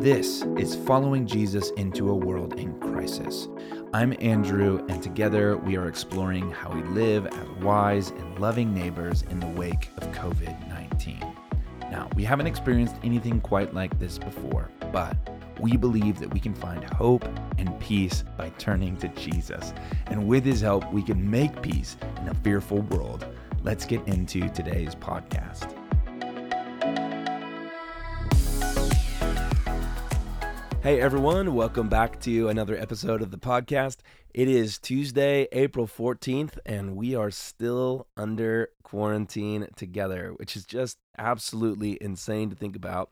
This is Following Jesus into a World in Crisis. I'm Andrew, and together we are exploring how we live as wise and loving neighbors in the wake of COVID 19. Now, we haven't experienced anything quite like this before, but we believe that we can find hope and peace by turning to Jesus. And with his help, we can make peace in a fearful world. Let's get into today's podcast. Hey everyone, welcome back to another episode of the podcast. It is Tuesday, April 14th, and we are still under quarantine together, which is just absolutely insane to think about.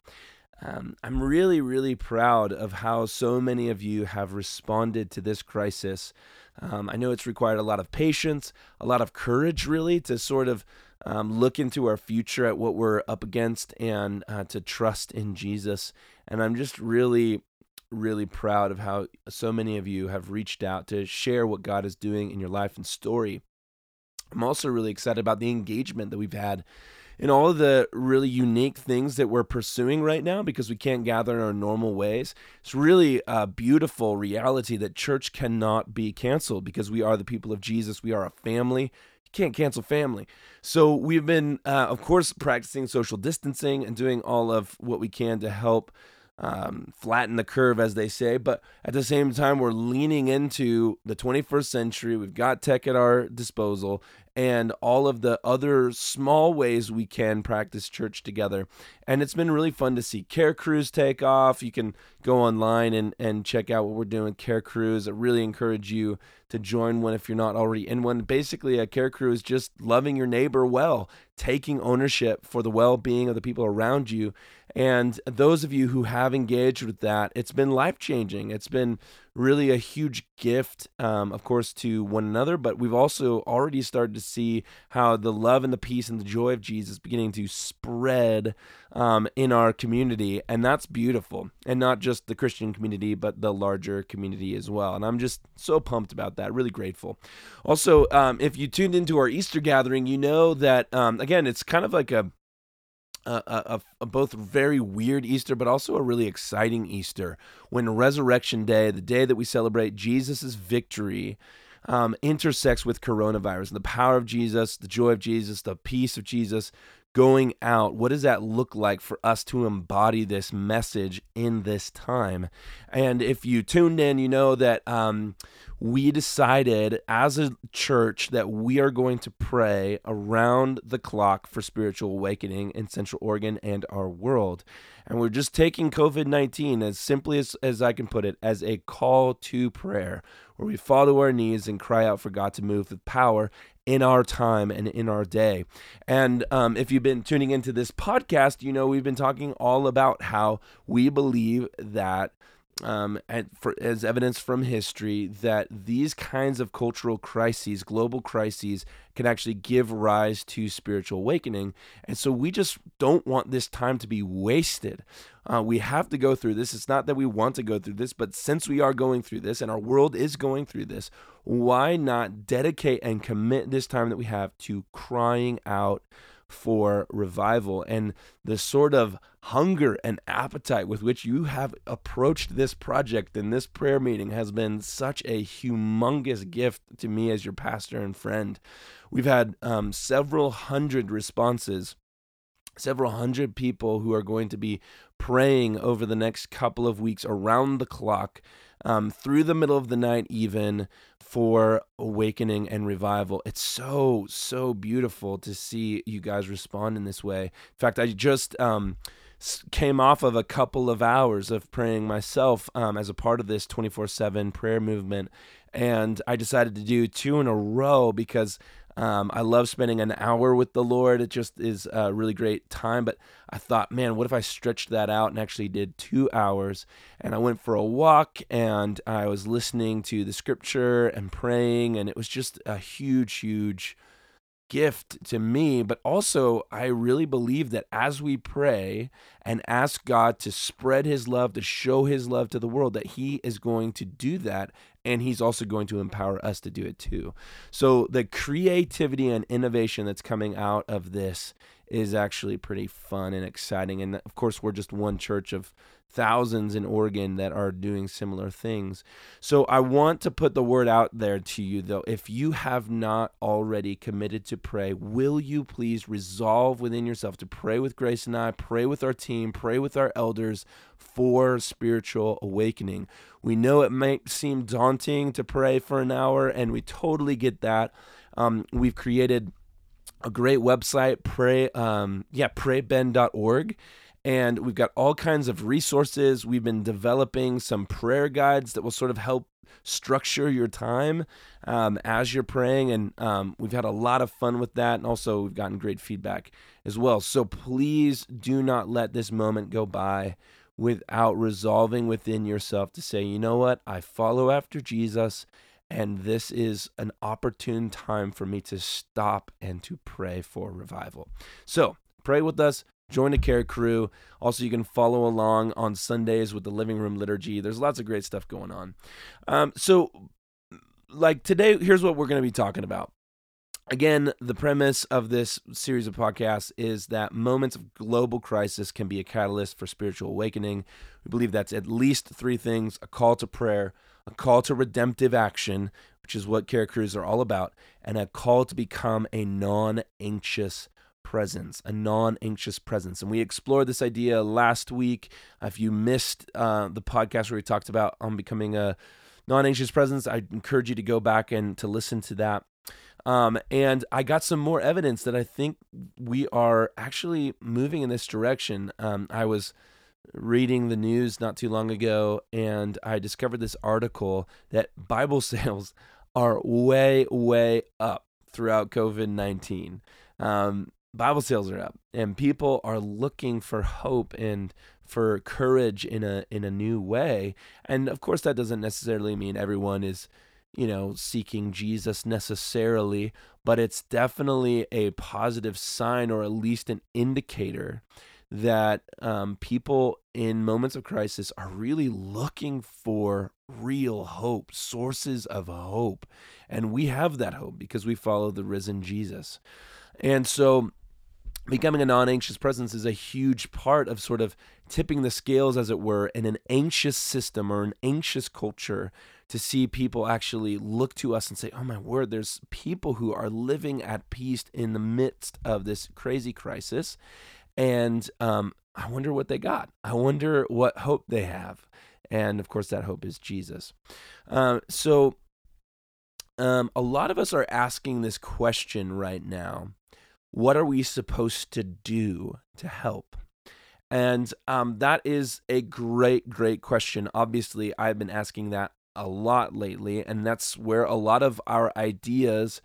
Um, I'm really, really proud of how so many of you have responded to this crisis. Um, I know it's required a lot of patience, a lot of courage, really, to sort of um, look into our future at what we're up against and uh, to trust in Jesus. And I'm just really really proud of how so many of you have reached out to share what God is doing in your life and story. I'm also really excited about the engagement that we've had and all of the really unique things that we're pursuing right now because we can't gather in our normal ways. It's really a beautiful reality that church cannot be canceled because we are the people of Jesus. We are a family. You can't cancel family. So we've been, uh, of course, practicing social distancing and doing all of what we can to help um, flatten the curve, as they say. But at the same time, we're leaning into the 21st century. We've got tech at our disposal and all of the other small ways we can practice church together. And it's been really fun to see Care Crews take off. You can go online and, and check out what we're doing Care Crews. I really encourage you to join one if you're not already in one. Basically, a Care Crew is just loving your neighbor well, taking ownership for the well being of the people around you. And those of you who have engaged with that, it's been life changing. It's been really a huge gift, um, of course, to one another, but we've also already started to see how the love and the peace and the joy of Jesus beginning to spread um, in our community. And that's beautiful. And not just the Christian community, but the larger community as well. And I'm just so pumped about that, really grateful. Also, um, if you tuned into our Easter gathering, you know that, um, again, it's kind of like a a, a, a, both very weird Easter, but also a really exciting Easter when Resurrection Day, the day that we celebrate Jesus' victory, um, intersects with coronavirus. and The power of Jesus, the joy of Jesus, the peace of Jesus going out. What does that look like for us to embody this message in this time? And if you tuned in, you know that um, we decided as a church that we are going to pray around the clock for spiritual awakening in Central Oregon and our world. And we're just taking COVID 19 as simply as, as I can put it as a call to prayer, where we fall to our knees and cry out for God to move with power in our time and in our day. And um, if you've been tuning into this podcast, you know we've been talking all about how we believe that um, and for, as evidence from history that these kinds of cultural crises, global crises, can actually give rise to spiritual awakening. And so we just don't want this time to be wasted. Uh, we have to go through this. It's not that we want to go through this, but since we are going through this and our world is going through this, why not dedicate and commit this time that we have to crying out? for revival and the sort of hunger and appetite with which you have approached this project and this prayer meeting has been such a humongous gift to me as your pastor and friend. We've had um, several hundred responses several hundred people who are going to be praying over the next couple of weeks around the clock um, through the middle of the night, even for awakening and revival. It's so, so beautiful to see you guys respond in this way. In fact, I just. Um, came off of a couple of hours of praying myself um, as a part of this 24 7 prayer movement. And I decided to do two in a row because um, I love spending an hour with the Lord. It just is a really great time. But I thought, man, what if I stretched that out and actually did two hours? And I went for a walk and I was listening to the scripture and praying. And it was just a huge, huge gift to me, but also I really believe that as we pray and ask God to spread his love, to show his love to the world, that he is going to do that and he's also going to empower us to do it too. So the creativity and innovation that's coming out of this is actually pretty fun and exciting. And of course, we're just one church of thousands in Oregon that are doing similar things. So I want to put the word out there to you, though. If you have not already committed to pray, will you please resolve within yourself to pray with Grace and I, pray with our team, pray with our elders for spiritual awakening? We know it might seem daunting to pray for an hour, and we totally get that. Um, we've created a great website, pray, um, yeah, prayben.org and we've got all kinds of resources. We've been developing some prayer guides that will sort of help structure your time um, as you're praying. And um, we've had a lot of fun with that. And also, we've gotten great feedback as well. So please do not let this moment go by without resolving within yourself to say, you know what? I follow after Jesus. And this is an opportune time for me to stop and to pray for revival. So, pray with us join the care crew. Also, you can follow along on Sundays with the living room liturgy. There's lots of great stuff going on. Um, so, like today, here's what we're going to be talking about. Again, the premise of this series of podcasts is that moments of global crisis can be a catalyst for spiritual awakening. We believe that's at least three things a call to prayer, a call to redemptive action, which is what care crews are all about, and a call to become a non anxious presence, a non anxious presence. And we explored this idea last week. If you missed uh, the podcast where we talked about on um, becoming a non anxious presence, I encourage you to go back and to listen to that. Um, and I got some more evidence that I think we are actually moving in this direction. Um, I was reading the news not too long ago and I discovered this article that Bible sales are way, way up throughout COVID 19. Um, Bible sales are up and people are looking for hope and for courage in a in a new way. And of course that doesn't necessarily mean everyone is, you know, seeking Jesus necessarily, but it's definitely a positive sign or at least an indicator that um, people in moments of crisis are really looking for real hope, sources of hope. And we have that hope because we follow the risen Jesus. And so becoming a non-anxious presence is a huge part of sort of tipping the scales as it were in an anxious system or an anxious culture to see people actually look to us and say oh my word there's people who are living at peace in the midst of this crazy crisis. And um, i wonder what they got. I wonder what hope they have. And of course that hope is jesus. Um, so um, a lot of us are asking this question right now. What are we supposed to do to help? And um, that is a great, great question. Obviously, I've been asking that a lot lately, and that's where a lot of our ideas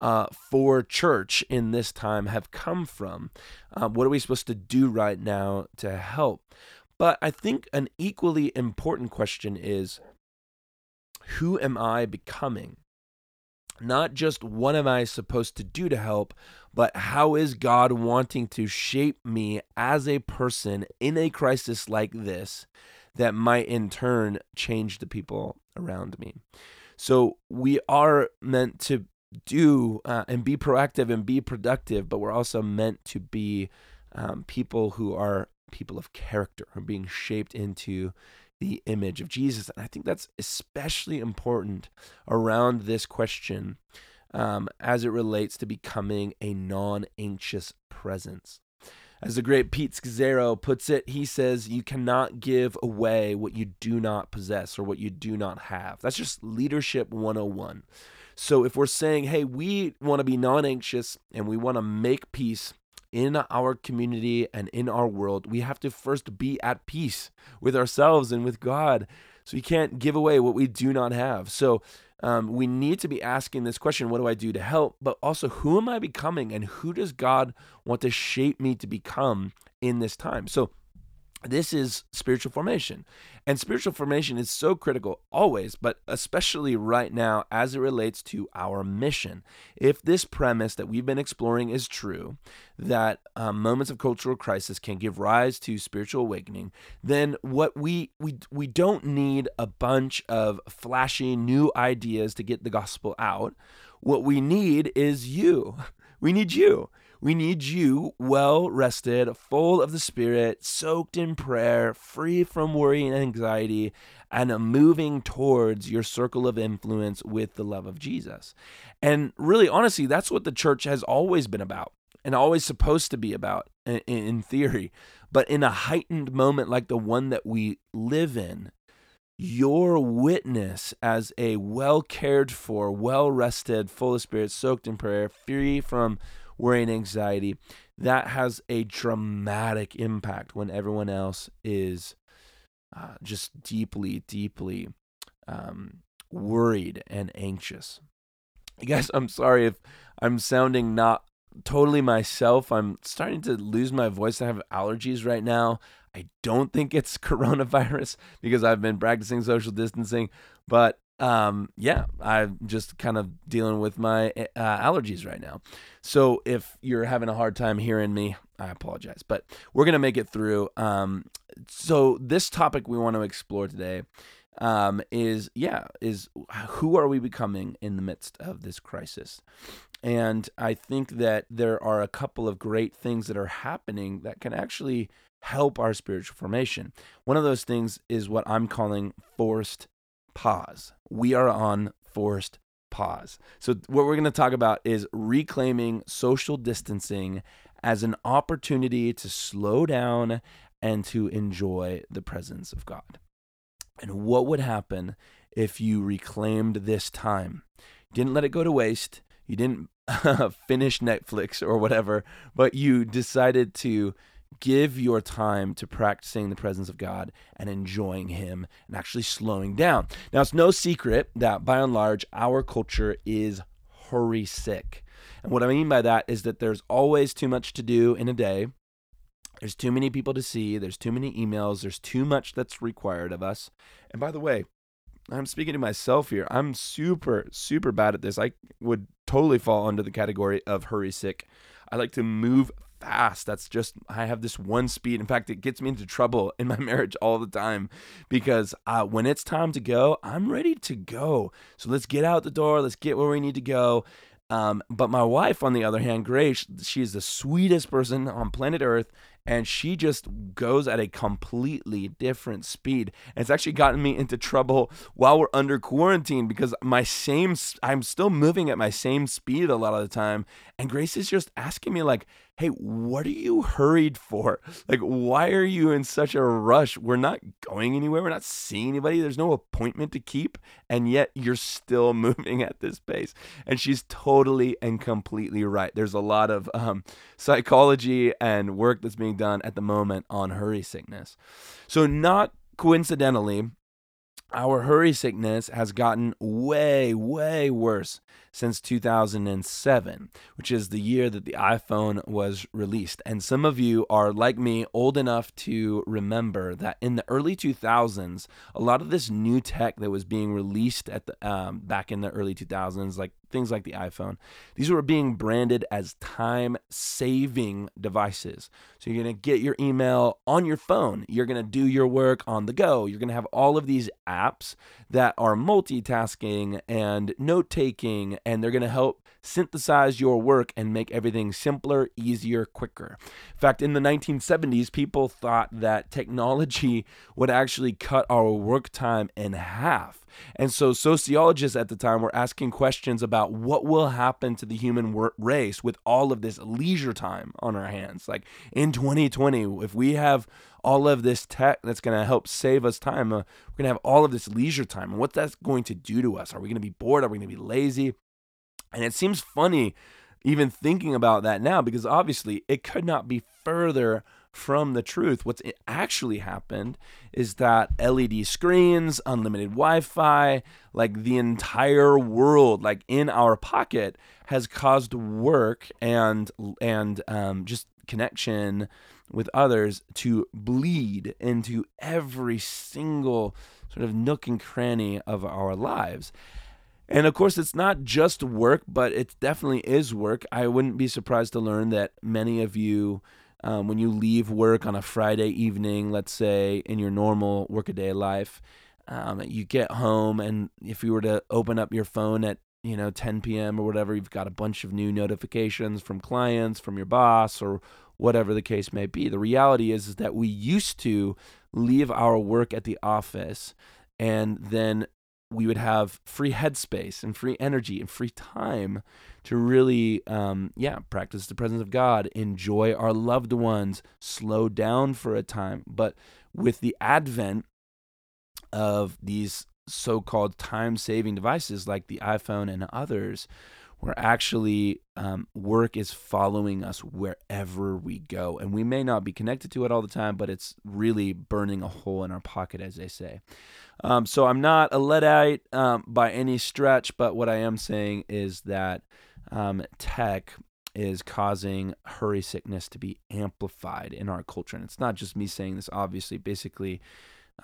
uh, for church in this time have come from. Uh, what are we supposed to do right now to help? But I think an equally important question is who am I becoming? not just what am I supposed to do to help, but how is God wanting to shape me as a person in a crisis like this that might in turn change the people around me. So we are meant to do uh, and be proactive and be productive, but we're also meant to be um, people who are people of character, who are being shaped into the image of Jesus. And I think that's especially important around this question um, as it relates to becoming a non anxious presence. As the great Pete Scazzero puts it, he says, You cannot give away what you do not possess or what you do not have. That's just leadership 101. So if we're saying, hey, we want to be non anxious and we want to make peace, in our community and in our world, we have to first be at peace with ourselves and with God. So we can't give away what we do not have. So um, we need to be asking this question what do I do to help? But also, who am I becoming and who does God want to shape me to become in this time? So this is spiritual formation. And spiritual formation is so critical always, but especially right now as it relates to our mission. If this premise that we've been exploring is true, that um, moments of cultural crisis can give rise to spiritual awakening, then what we we we don't need a bunch of flashy new ideas to get the gospel out. What we need is you. We need you. We need you well rested, full of the Spirit, soaked in prayer, free from worry and anxiety, and moving towards your circle of influence with the love of Jesus. And really, honestly, that's what the church has always been about and always supposed to be about in, theory. But in a heightened moment like the one that we live in, your witness as a well cared for, well rested, full of spirit, soaked in prayer, free from worry and anxiety, that has a dramatic impact when everyone else is uh, just deeply, deeply um, worried and anxious. guys, I'm sorry if I'm sounding not totally myself. I'm starting to lose my voice. I have allergies right now. I don't think it's coronavirus because I've been practicing social distancing, but um, yeah, I'm just kind of dealing with my uh, allergies right now. So if you're having a hard time hearing me, I apologize, but we're gonna make it through. Um, so this topic we want to explore today um, is yeah is who are we becoming in the midst of this crisis and i think that there are a couple of great things that are happening that can actually help our spiritual formation one of those things is what i'm calling forced pause we are on forced pause so what we're going to talk about is reclaiming social distancing as an opportunity to slow down and to enjoy the presence of god and what would happen if you reclaimed this time? You Didn't let it go to waste. You didn't finish Netflix or whatever, but you decided to give your time to practicing the presence of God and enjoying Him and actually slowing down. Now, it's no secret that by and large, our culture is hurry sick. And what I mean by that is that there's always too much to do in a day. There's too many people to see. There's too many emails. There's too much that's required of us. And by the way, I'm speaking to myself here. I'm super, super bad at this. I would totally fall under the category of hurry sick. I like to move fast. That's just, I have this one speed. In fact, it gets me into trouble in my marriage all the time because uh, when it's time to go, I'm ready to go. So let's get out the door. Let's get where we need to go. Um, but my wife, on the other hand, Grace, she's the sweetest person on planet Earth, and she just goes at a completely different speed. And it's actually gotten me into trouble while we're under quarantine because my same I'm still moving at my same speed a lot of the time, and Grace is just asking me like, "Hey, what are you hurried for? Like, why are you in such a rush? We're not going anywhere. We're not seeing anybody. There's no appointment to keep, and yet you're still moving at this pace." And she's totally and completely right. There's a lot of um, psychology and work that's being done at the moment on hurry sickness. So, not coincidentally, our hurry sickness has gotten way, way worse since 2007, which is the year that the iPhone was released. And some of you are, like me, old enough to remember that in the early 2000s, a lot of this new tech that was being released at the um, back in the early 2000s, like things like the iPhone, these were being branded as time saving devices. So you're going to get your email on your phone, you're going to do your work on the go, you're going to have all of these apps that are multitasking and note taking, and they're going to help synthesize your work and make everything simpler, easier, quicker. In fact, in the 1970s, people thought that technology would actually cut our work time in half. And so sociologists at the time were asking questions about what will happen to the human race with all of this leisure time on our hands. Like in 2020, if we have all of this tech that's going to help save us time, uh, we're going to have all of this leisure time. And what that's going to do to us? Are we going to be bored? Are we going to be lazy? And it seems funny even thinking about that now because obviously it could not be further from the truth. What's actually happened is that LED screens, unlimited Wi Fi, like the entire world, like in our pocket, has caused work and and um, just connection with others to bleed into every single sort of nook and cranny of our lives. And of course, it's not just work, but it definitely is work. I wouldn't be surprised to learn that many of you um, when you leave work on a Friday evening, let's say in your normal workaday life, um, you get home, and if you were to open up your phone at you know 10 p.m. or whatever, you've got a bunch of new notifications from clients, from your boss, or whatever the case may be. The reality is, is that we used to leave our work at the office and then we would have free headspace and free energy and free time to really, um, yeah, practice the presence of God, enjoy our loved ones, slow down for a time. But with the advent of these so called time saving devices like the iPhone and others, where actually um, work is following us wherever we go. And we may not be connected to it all the time, but it's really burning a hole in our pocket, as they say. Um, so I'm not a Luddite um, by any stretch, but what I am saying is that um, tech is causing hurry sickness to be amplified in our culture. And it's not just me saying this, obviously, basically,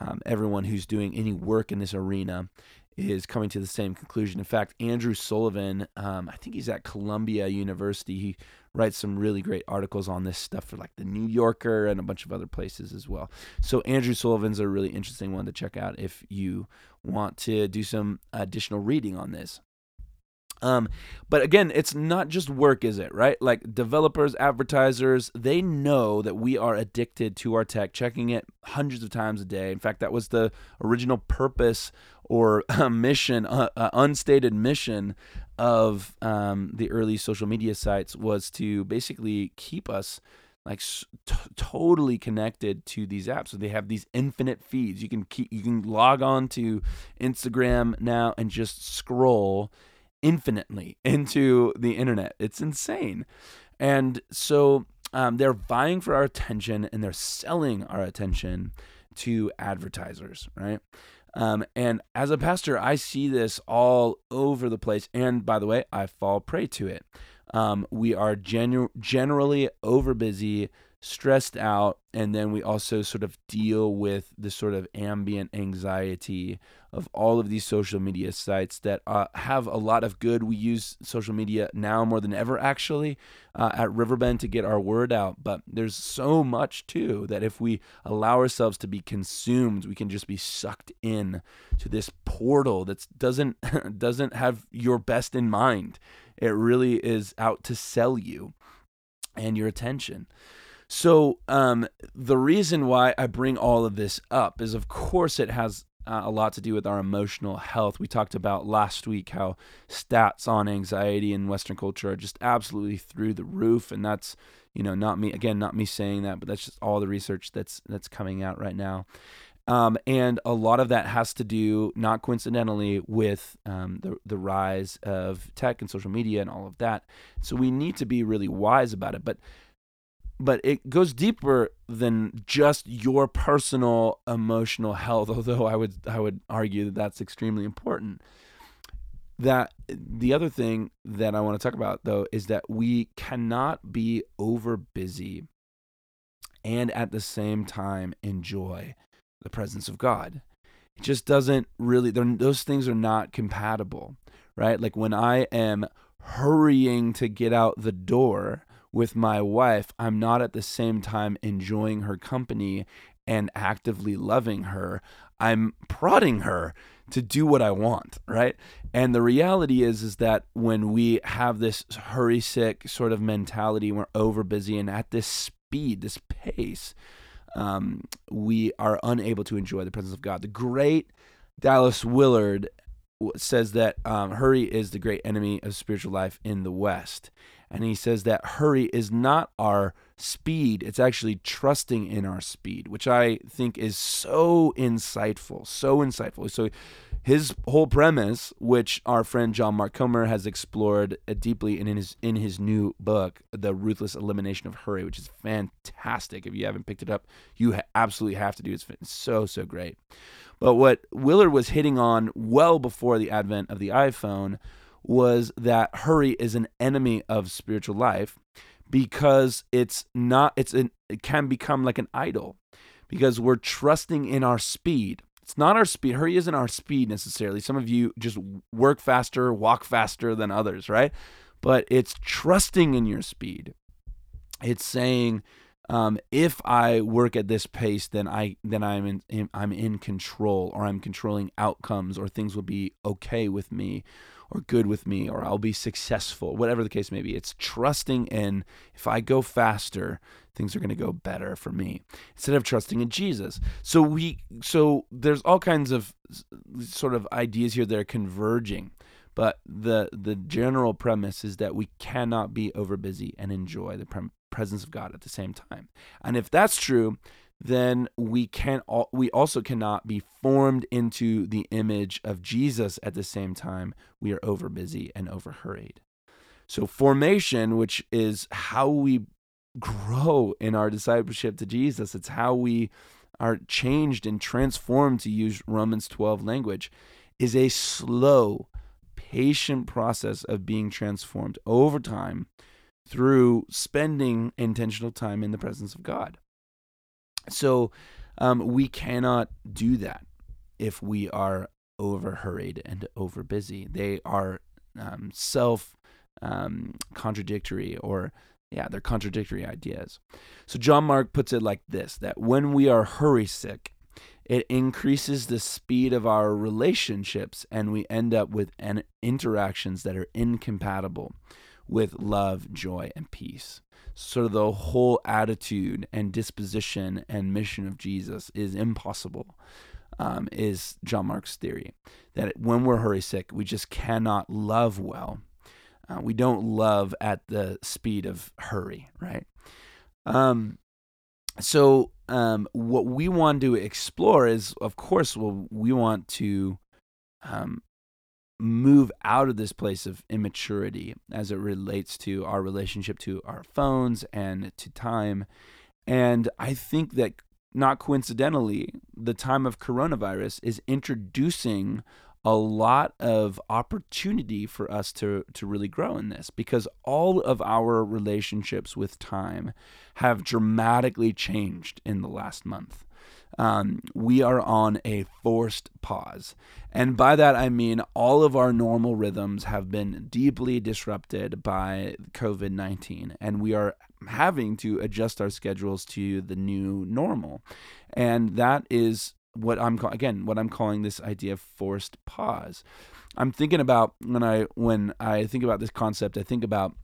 um, everyone who's doing any work in this arena is coming to the same conclusion. In fact, Andrew Sullivan, um, I think he's at Columbia University. He writes some really great articles on this stuff for like the New Yorker and a bunch of other places as well. So Andrew Sullivan's a really interesting one to check out if you want to do some additional reading on this. Um, but again, it's not just work, is it? Right? Like developers, advertisers, they know that we are addicted to our tech, checking it hundreds of times a day. In fact, that was the original purpose or uh, mission, uh, uh, unstated mission of um, the early social media sites was to basically keep us like t- totally connected to these apps. So they have these infinite feeds. You can keep you can log on to Instagram now and just scroll infinitely into the internet. It's insane. And so um, they're vying for our attention and they're selling our attention to advertisers, right? Um, and as a pastor, I see this all over the place. And by the way, I fall prey to it. Um, we are genu- generally over busy, stressed out, and then we also sort of deal with the sort of ambient anxiety of all of these social media sites that uh, have a lot of good. We use social media now more than ever, actually, uh, at Riverbend to get our word out. But there's so much too that if we allow ourselves to be consumed, we can just be sucked in to this portal that doesn't doesn't have your best in mind. It really is out to sell you and your attention. So, um, the reason why I bring all of this up is, of course, it has uh, a lot to do with our emotional health. We talked about last week how stats on anxiety in Western culture are just absolutely through the roof, and that's you know not me again, not me saying that, but that's just all the research that's that's coming out right now. Um, and a lot of that has to do, not coincidentally, with um, the the rise of tech and social media and all of that. So we need to be really wise about it. But but it goes deeper than just your personal emotional health although i would i would argue that that's extremely important. That the other thing that i want to talk about though is that we cannot be over busy and at the same time enjoy the presence of god. It just doesn't really those things are not compatible right? Like when i am hurrying to get out the door with my wife, I'm not at the same time enjoying her company and actively loving her. I'm prodding her to do what I want, right? And the reality is is that when we have this hurry sick sort of mentality, we're over busy and at this speed, this pace, um, we are unable to enjoy the presence of God. The great Dallas Willard says that um, hurry is the great enemy of spiritual life in the West. And he says that hurry is not our speed, it's actually trusting in our speed, which I think is so insightful, so insightful. So his whole premise, which our friend John Mark Comer has explored uh, deeply in his in his new book, The Ruthless Elimination of Hurry, which is fantastic. If you haven't picked it up, you absolutely have to do it. It's so so great. But what Willard was hitting on well before the advent of the iPhone was that hurry is an enemy of spiritual life because it's not it's an, it can become like an idol because we're trusting in our speed. It's not our speed hurry isn't our speed necessarily. Some of you just work faster walk faster than others right? But it's trusting in your speed. It's saying um, if I work at this pace, then I then I'm in, I'm in control, or I'm controlling outcomes, or things will be okay with me, or good with me or I'll be successful, whatever the case may be. It's trusting in if I go faster, things are going to go better for me instead of trusting in Jesus. So we so there's all kinds of sort of ideas here that are converging. But the the general premise is that we cannot be overbusy and enjoy the pre- presence of God at the same time. And if that's true, then we can all, we also cannot be formed into the image of Jesus at the same time we are over busy and over hurried. So formation, which is how we grow in our discipleship to Jesus, it's how we are changed and transformed to use Romans 12 language, is a slow, patient process of being transformed over time through spending intentional time in the presence of God. So um, we cannot do that if we are over hurried and over busy. They are um, self um, contradictory or yeah, they're contradictory ideas. So John Mark puts it like this that when we are hurry sick, it increases the speed of our relationships and we end up with an interactions that are incompatible with love, joy, and peace. Of the whole attitude and disposition and mission of Jesus is impossible, um, is John Mark's theory. That when we're hurry sick, we just cannot love well. Uh, we don't love at the speed of hurry, right? Um, so um, what we want to explore is, of course, well, we want to um, move out of this place of immaturity as it relates to our relationship to our phones and to time. And I think that not coincidentally, the time of coronavirus is introducing a lot of opportunity for us to to really grow in this because all of our relationships with time have dramatically changed in the last month um, we are on a forced pause. And by that, I mean all of our normal rhythms have been deeply disrupted by COVID 19, and we are having to adjust our schedules to the new normal. And that is what I'm again what I'm calling this idea of forced pause. I'm thinking about when I when I think about this concept, I think about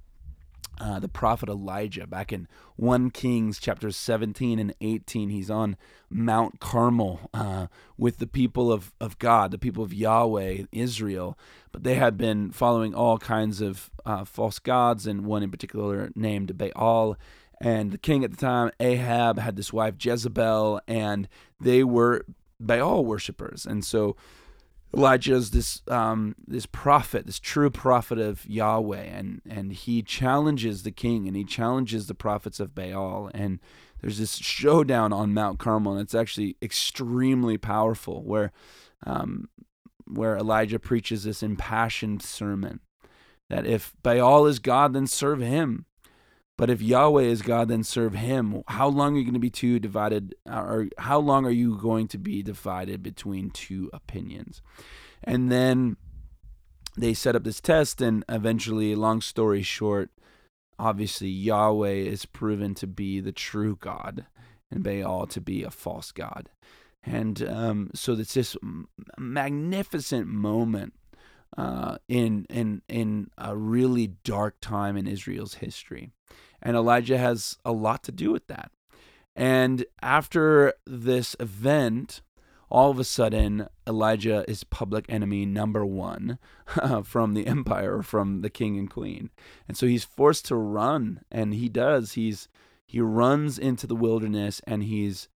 uh, the prophet Elijah back in 1 Kings chapters 17 and 18. He's on Mount Carmel uh, with the people of, of God, the people of Yahweh, Israel. But they had been following all kinds of uh, false gods, and one in particular named Baal. And the king at the time, Ahab, had this wife Jezebel, and they were Baal worshippers. And so Elijah is this um, this prophet, this true prophet of Yahweh, and and he challenges the king and he challenges the prophets of Baal, and there's this showdown on Mount Carmel, and it's actually extremely powerful, where um, where Elijah preaches this impassioned sermon that if Baal is God, then serve him, but if Yahweh is God, then serve him. How long are you going to be two divided, or how long are you going to be divided between two opinions? And then they set up this test, and eventually, long story short, obviously Yahweh is proven to be the true God, and Baal to be a false God. And um, so it's this magnificent moment uh, in in in a really dark time in Israel's history. And Elijah has a lot to do with that. And after this event, all of a sudden, Elijah is public enemy number one from the empire, from the king and queen. And so he's forced to run, and he does. He's he runs into the wilderness and he's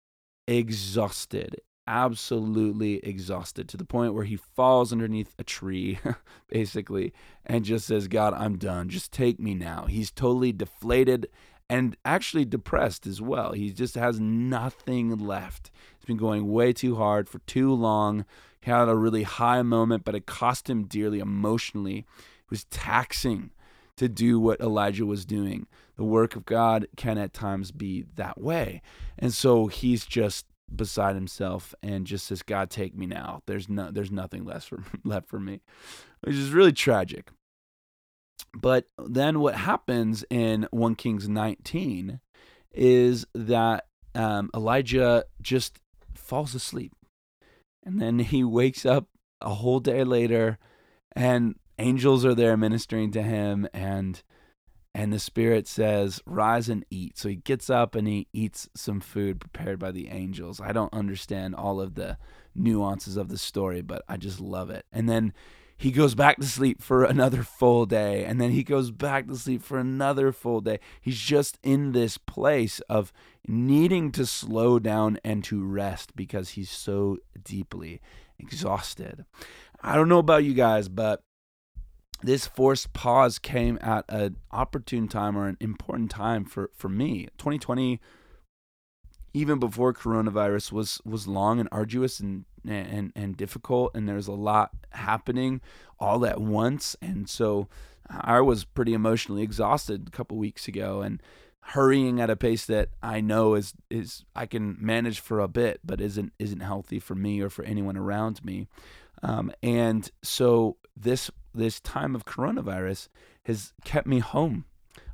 exhausted absolutely exhausted to the point where he falls underneath a tree, basically, and just says, God, I'm done. Just take me now. He's totally deflated and actually depressed as well. He just has nothing left. He's been going way too hard for too long. He had a really high moment, but it cost him dearly emotionally. It was taxing to do what Elijah was doing. The work of God can at times be that way. And so he's just beside himself and just says, "God, take me now. There's no, there's nothing left for left for me," which is really tragic. But then what happens in 1 Kings 19 is that um, Elijah just falls asleep, and then he wakes up a whole day later, and angels are there ministering to him and and the spirit says rise and eat. So he gets up and he eats some food prepared by the angels. I don't understand all of the nuances of the story but i just love it. And then he goes back to sleep for another full day. And then he goes back to sleep for another full day. He's just in this place of needing to slow down and to rest because he's so deeply exhausted. I don't know about you guys but this forced pause came at an opportune time or an important time for, for me. 2020, even before coronavirus, was was long and arduous and and and difficult, and there's a lot happening all at once, and so I was pretty emotionally exhausted a couple weeks ago, and hurrying at a pace that I know is is I can manage for a bit, but isn't isn't healthy for me or for anyone around me. Um, and so this this time of coronavirus has kept me home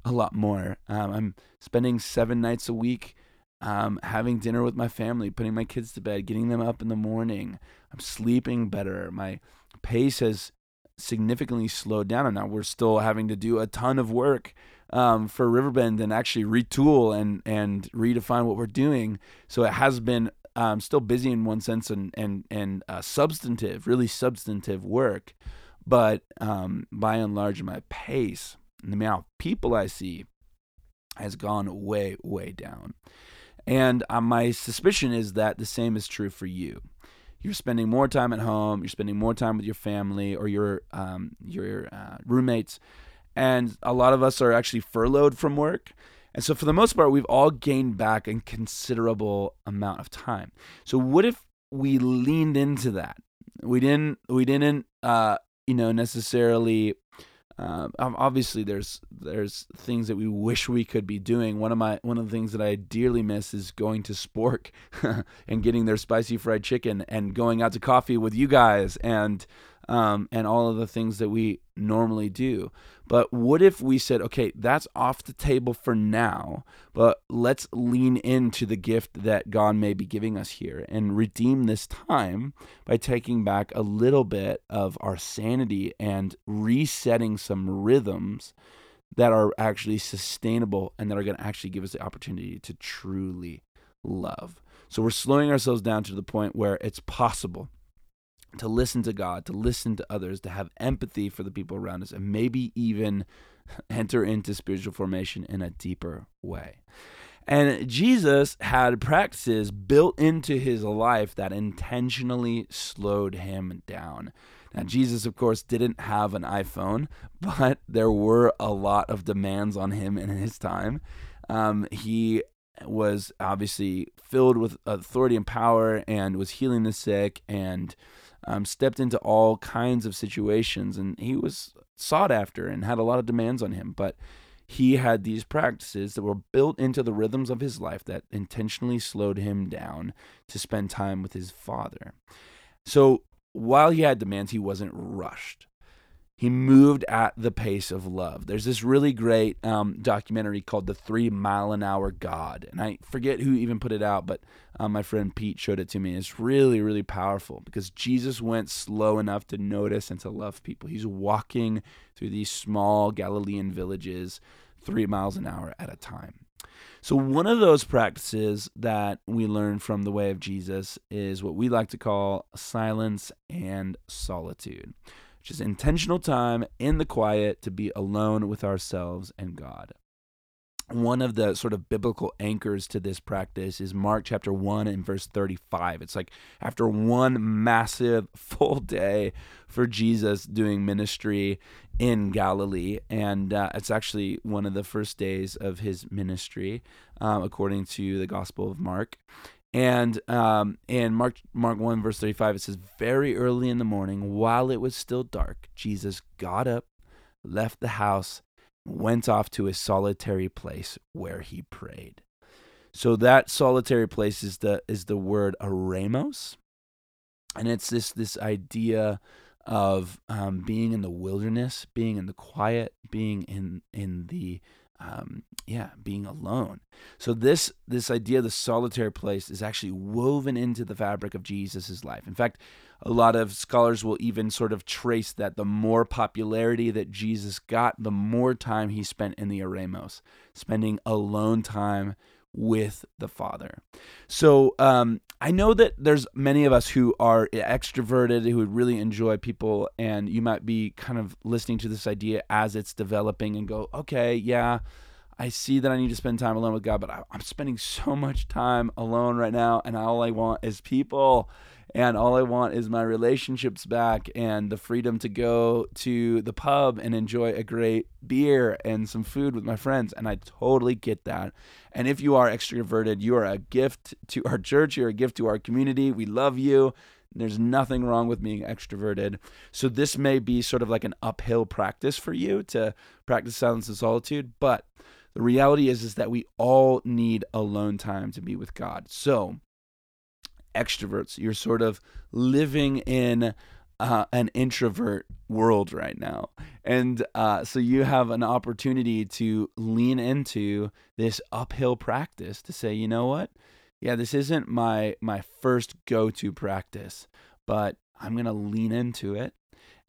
a lot more. Um, I'm spending seven nights a week um, having dinner with my family, putting my kids to bed, getting them up in the morning. I'm sleeping better. My pace has significantly slowed down, and now we're still having to do a ton of work um, for Riverbend and actually retool and and redefine what we're doing. So it has been um, still busy in one sense and and and uh, substantive, really substantive work. But um, by and large, my pace and the amount of people I see has gone way, way down. And uh, my suspicion is that the same is true for you. You're spending more time at home. You're spending more time with your family or your um, your uh, roommates, and a lot of us are actually furloughed from work. And so, for the most part, we've all gained back a considerable amount of time. So, what if we leaned into that? We didn't. We didn't uh, you know necessarily um, obviously there's there's things that we wish we could be doing. One of my one of the things that i dearly miss is going to spork and getting their spicy fried chicken and going out to coffee with you guys. And um, and all of the things that we normally do. But what if we said, okay, that's off the table for now, but let's lean into the gift that God may be giving us here and redeem this time by taking back a little bit of our sanity and resetting some rhythms that are actually sustainable and that are going to actually give us the opportunity to truly love. So we're slowing ourselves down to the point where it's possible to listen to God, to listen to others, to have empathy for the people around us, and maybe even enter into spiritual formation in a deeper way. And Jesus had practices built into his life that intentionally slowed him down. Now, Jesus, of course, didn't have an iPhone, but there were a lot of demands on him in his time. Um, he was obviously filled with authority and power and was healing the sick and um, stepped into all kinds of situations, and he was sought after and had a lot of demands on him. But he had these practices that were built into the rhythms of his life that intentionally slowed him down to spend time with his father. So while he had demands, he wasn't rushed he moved at the pace of love. There's this really great um, documentary called The Three Mile an Hour God. And I forget who even put it out, but um, my friend Pete showed it to me. It's really, really powerful because Jesus went slow enough to notice and to love people. He's walking through these small Galilean villages three miles an hour at a time. So, one of those practices that we learn from the way of Jesus is what we like to call silence and solitude is intentional time in the quiet to be alone with ourselves and God. One of the sort of biblical anchors to this practice is Mark chapter 1 and verse 35. It's like after one massive full day for Jesus doing ministry in Galilee. And uh, it's actually one of the first days of his ministry, um, according to the Gospel of Mark. And um, in Mark Mark one verse thirty five, it says, "Very early in the morning, while it was still dark, Jesus got up, left the house, went off to a solitary place where he prayed." So that solitary place is the is the word eremos, and it's this this idea of um, being in the wilderness, being in the quiet, being in in the um, yeah, being alone. So this this idea of the solitary place is actually woven into the fabric of Jesus's life. In fact, a lot of scholars will even sort of trace that the more popularity that Jesus got, the more time he spent in the eremos, spending alone time with the Father. So um, I know that there's many of us who are extroverted, who would really enjoy people, and you might be kind of listening to this idea as it's developing and go, okay, yeah. I see that I need to spend time alone with God, but I, I'm spending so much time alone right now, and all I want is people and all I want is my relationships back and the freedom to go to the pub and enjoy a great beer and some food with my friends. And I totally get that. And if you are extroverted, you are a gift to our church, you're a gift to our community. We love you. There's nothing wrong with being extroverted. So this may be sort of like an uphill practice for you to practice silence and solitude, but the reality is is that we all need alone time to be with God. So, extroverts. You're sort of living in uh, an introvert world right now. And uh, so you have an opportunity to lean into this uphill practice to say, you know what? Yeah, this isn't my my first go-to practice, but I'm going to lean into it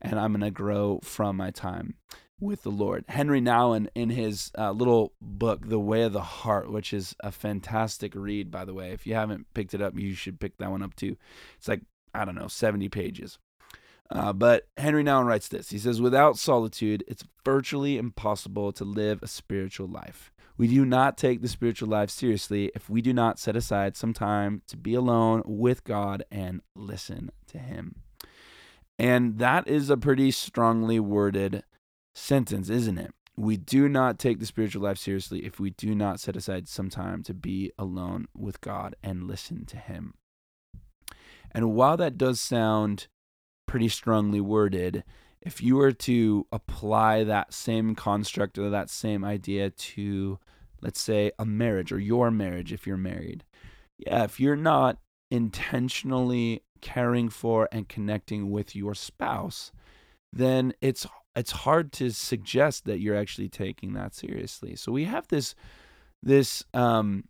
and I'm going to grow from my time with the Lord. Henry Nouwen, in his uh, little book, The Way of the Heart, which is a fantastic read, by the way. If you haven't picked it up, you should pick that one up too. It's like, I don't know, 70 pages. Uh, but Henry Nouwen writes this He says, Without solitude, it's virtually impossible to live a spiritual life. We do not take the spiritual life seriously if we do not set aside some time to be alone with God and listen to Him. And that is a pretty strongly worded sentence, isn't it? We do not take the spiritual life seriously if we do not set aside some time to be alone with God and listen to Him. And while that does sound pretty strongly worded, if you were to apply that same construct or that same idea to, let's say, a marriage or your marriage if you're married, yeah, if you're not intentionally caring for and connecting with your spouse, then it's it's hard to suggest that you're actually taking that seriously. So we have this this um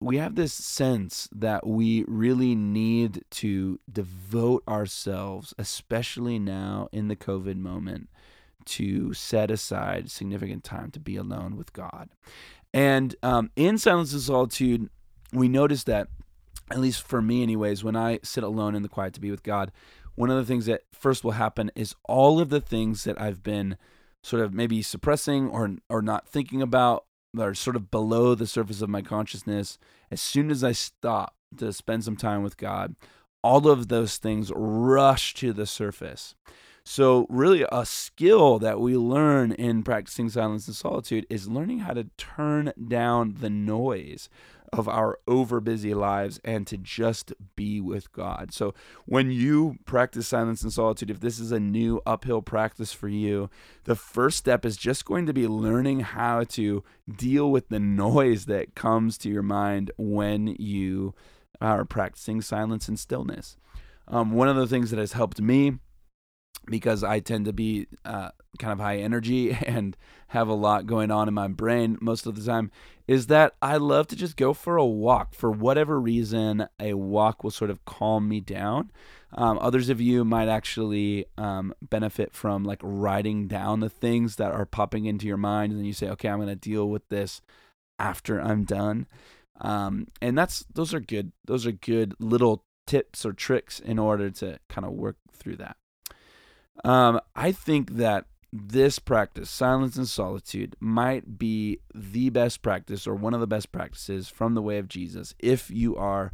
we have this sense that we really need to devote ourselves, especially now in the COVID moment, to set aside significant time to be alone with God. And um, in Silence and Solitude, we notice that, at least for me, anyways, when I sit alone in the quiet to be with God, one of the things that first will happen is all of the things that I've been sort of maybe suppressing or or not thinking about that are sort of below the surface of my consciousness as soon as I stop to spend some time with God all of those things rush to the surface. So really a skill that we learn in practicing silence and solitude is learning how to turn down the noise of our over busy lives and to just be with God. So, when you practice silence and solitude, if this is a new uphill practice for you, the first step is just going to be learning how to deal with the noise that comes to your mind when you are practicing silence and stillness. Um, one of the things that has helped me because I tend to be uh, kind of high energy and have a lot going on in my brain most of the time is that I love to just go for a walk. For whatever reason, a walk will sort of calm me down. Um, others of you might actually um, benefit from like writing down the things that are popping into your mind, and then you say, "Okay, I'm going to deal with this after I'm done." Um, and that's those are good. Those are good little tips or tricks in order to kind of work through that. Um, I think that this practice, silence and solitude, might be the best practice or one of the best practices from the way of Jesus if you are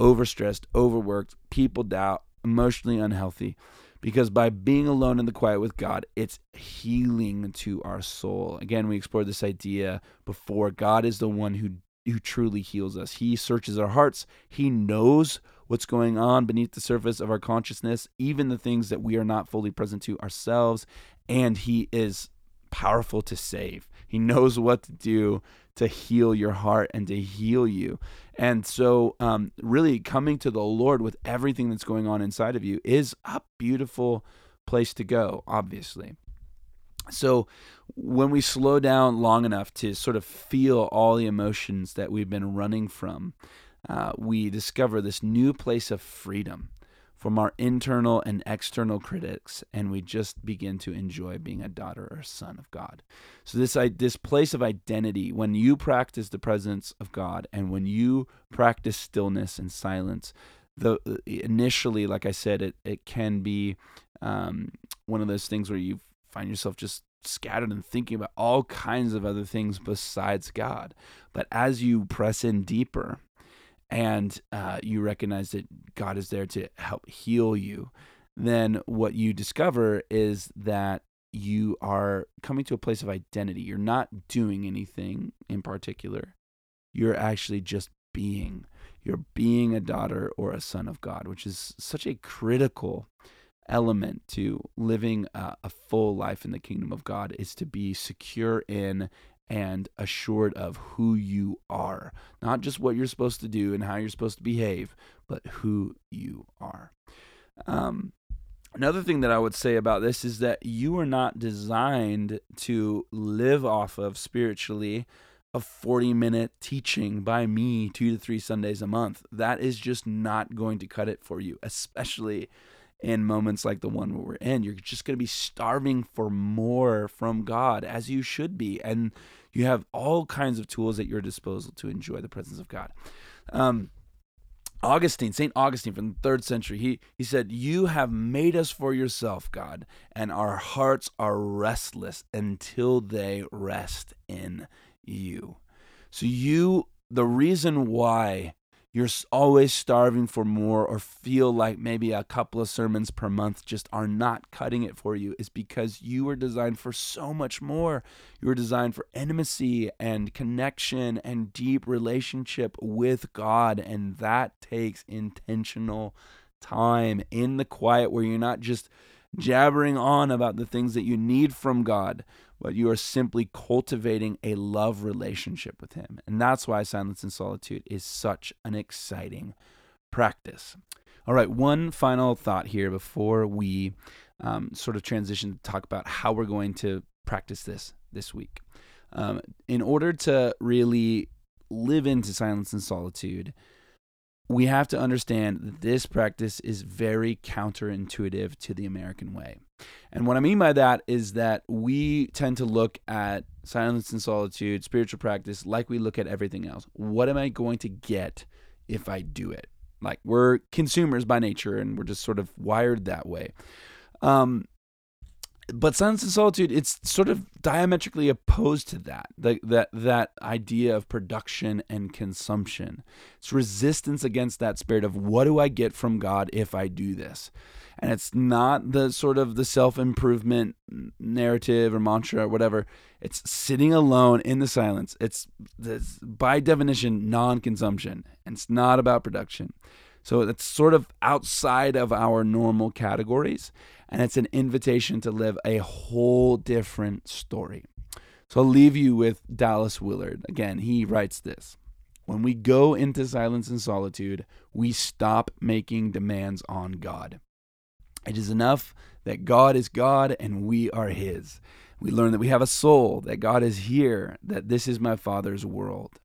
overstressed, overworked, people doubt, emotionally unhealthy. Because by being alone in the quiet with God, it's healing to our soul. Again, we explored this idea before. God is the one who who truly heals us. He searches our hearts. He knows what's going on beneath the surface of our consciousness, even the things that we are not fully present to ourselves. And He is powerful to save. He knows what to do to heal your heart and to heal you. And so, um, really, coming to the Lord with everything that's going on inside of you is a beautiful place to go, obviously. So when we slow down long enough to sort of feel all the emotions that we've been running from, uh, we discover this new place of freedom from our internal and external critics, and we just begin to enjoy being a daughter or son of God. So this this place of identity, when you practice the presence of God, and when you practice stillness and silence, the initially, like I said, it it can be um, one of those things where you find yourself just scattered and thinking about all kinds of other things besides God. But as you press in deeper and uh, you recognize that God is there to help heal you, then what you discover is that you are coming to a place of identity. You're not doing anything in particular, you're actually just being. You're being a daughter or a son of God, which is such a critical element to living a, a, full life in the kingdom of God is to be secure in and assured of who you are. Not just what you're supposed to do and how you're supposed to behave, but who you are. Um, another thing that I would say about this is that you are not designed to live off of spiritually a 40 minute teaching by me two to three Sundays a month. That is just not going to cut it for you, especially in moments like the one we're in. You're just going to be starving for more from God, as you should be. And you have all kinds of tools at your disposal to enjoy the presence of God. Um, Augustine, St. Augustine from the third century, he, he said, You have made us for yourself, God, and our hearts are restless until they rest in you. So, you, the reason why you're always starving for more or feel like maybe a couple of sermons per month just are not cutting it for you is because you were designed for so much more. You were designed for intimacy and connection and deep relationship with God. And that takes intentional time in the quiet where you're not just jabbering on about the things that you need from God, but you are simply cultivating a love relationship with Him. And that's why silence and solitude is such an exciting practice. All right, one final thought here before we um, sort of transition to talk about how we're going to practice this this week. Um, in order to really live into silence and solitude, we have to understand that this practice is very counterintuitive to the American way. And what I mean by that is that we tend to look at silence and solitude, spiritual practice, like we look at everything else. What am I going to get if I do it? Like we're consumers by nature and we're just sort of wired that way. Um, but silence and solitude it's sort of diametrically opposed to that the, that that idea of production and consumption. It's resistance against that spirit of what do i get from god if i do this? And it's not the sort of the self-improvement narrative or mantra or whatever. It's sitting alone in the silence. It's, it's by definition non-consumption. And it's not about production so it's sort of outside of our normal categories and it's an invitation to live a whole different story. So I'll leave you with Dallas Willard. Again, he writes this When we go into silence and solitude, we stop making demands on God. It is enough that God is God and we are His. We learn that we have a soul, that God is here, that this is my Father's world.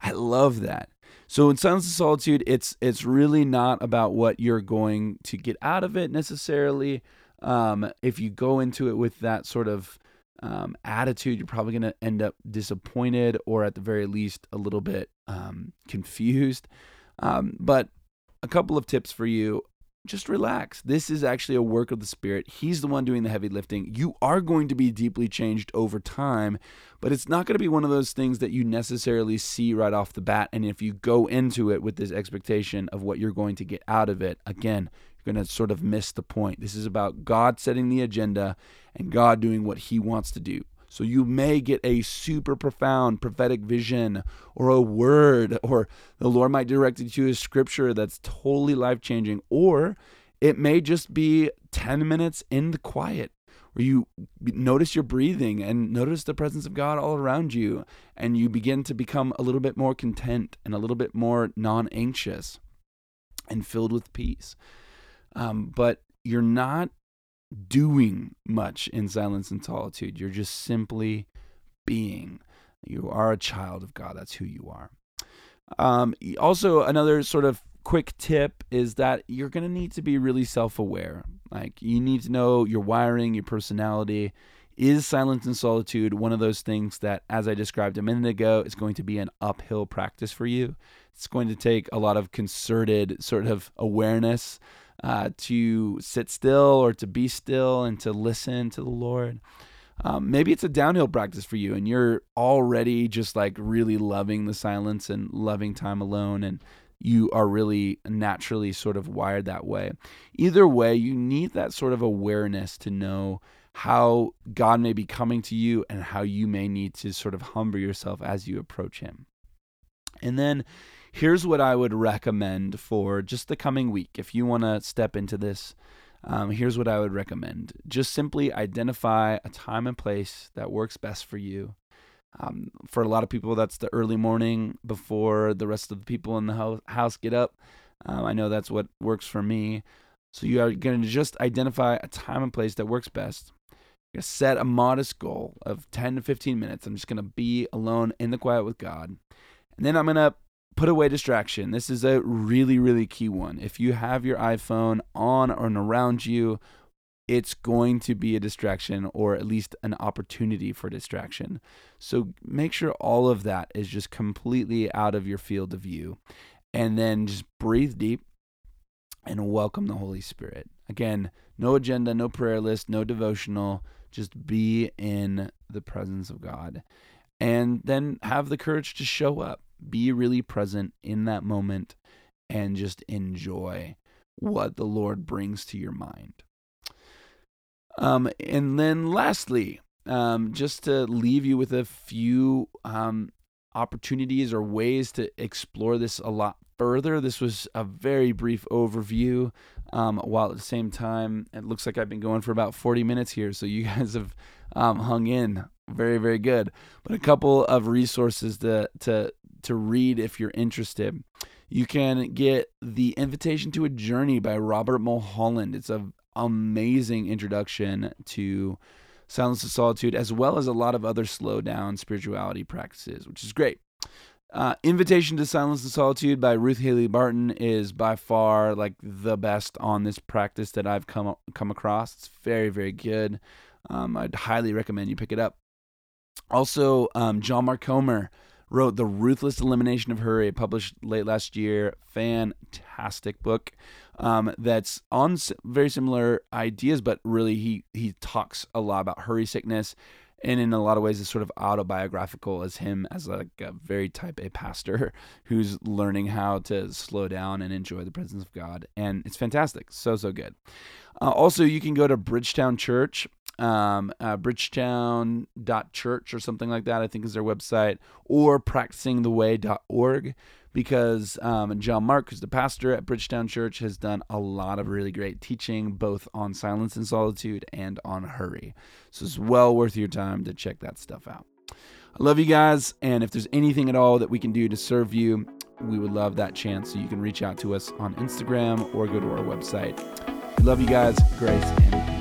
I love that. So in Silence and Solitude, it's it's really not about what you're going to get out of it necessarily. Um, if you go into it with that sort of um, attitude, you're probably going to end up disappointed or at the very least a little bit um, confused. Um, but a couple of tips for you just relax. This is actually a work of the Spirit. He's the one doing the heavy lifting. You are going to be deeply changed over time, but it's not going to be one of those things that you necessarily see right off the bat. And if you go into it with this expectation of what you're going to get out of it, again, you're going to sort of miss the point. This is about God setting the agenda and God doing what He wants to do. So you may get a super profound prophetic vision or a word, or the Lord might direct you to a scripture that's totally life changing, or it may just be 10 minutes in the quiet where you notice your breathing and notice the presence of God all around you, and you begin to become a little bit more content and a little bit more non anxious and filled with peace. Um, but you're not doing much in silence and solitude. You're just simply being. You are a child of God. That's who you are. Um, also, another sort of quick tip is that you're going to need to be really self aware. Like, you need to know your wiring, your personality. Is silence and solitude one of those things that, as I described a minute ago, is going to be an uphill practice for you? It's going to take a lot of concerted sort of awareness uh, to sit still or to be still and to listen to the Lord. Um, maybe it's a downhill practice for you and you're already just like really loving the silence and loving time alone and you are really naturally sort of wired that way. Either way, you need that sort of awareness to know how God may be coming to you and how you may need to sort of humble yourself as you approach Him. And then here's what I would recommend for just the coming week. If you want to step into this, um, here's what I would recommend. Just simply identify a time and place that works best for you. Um, for a lot of people, that's the early morning before the rest of the people in the house get up. Um, I know that's what works for me. So you are going to just identify a time and place that works best. To set a modest goal of 10 to 15 minutes. I'm just going to be alone in the quiet with God. And then I'm going to put away distraction. This is a really, really key one. If you have your iPhone on or around you, it's going to be a distraction or at least an opportunity for distraction. So make sure all of that is just completely out of your field of view. And then just breathe deep and welcome the Holy Spirit. Again, no agenda, no prayer list, no devotional. Just be in the presence of God. And then have the courage to show up be really present in that moment and just enjoy what the Lord brings to your mind. Um, and then lastly, um, just to leave you with a few um, opportunities or ways to explore this a lot further. This was a very brief overview, um, while at the same time, it looks like I've been going for about 40 minutes here. So you guys have um, hung in very, very good. But a couple of resources to, to to read if you're interested. You can get The Invitation to a Journey by Robert Mulholland. It's an amazing introduction to Silence and Solitude, as well as a lot of other slow down spirituality practices, which is great. Uh, Invitation to Silence and Solitude by Ruth Haley Barton is by far like the best on this practice that I've come come across. It's very very good. Um, I'd highly recommend you pick it up. Also, um, John Mark Comer wrote The Ruthless Elimination of Hurry, published late last year. Fantastic book um, that's on very similar ideas, but really he, he talks a lot about hurry sickness and in a lot of ways is sort of autobiographical as him as like a very type A pastor who's learning how to slow down and enjoy the presence of God. And it's fantastic. So, so good. Uh, also, you can go to Bridgetown Church um, uh, bridgetown.church or something like that, I think is their website, or practicingtheway.org because um, John Mark, who's the pastor at Bridgetown Church, has done a lot of really great teaching, both on silence and solitude and on hurry. So it's well worth your time to check that stuff out. I love you guys, and if there's anything at all that we can do to serve you, we would love that chance. So you can reach out to us on Instagram or go to our website. We love you guys. Grace and.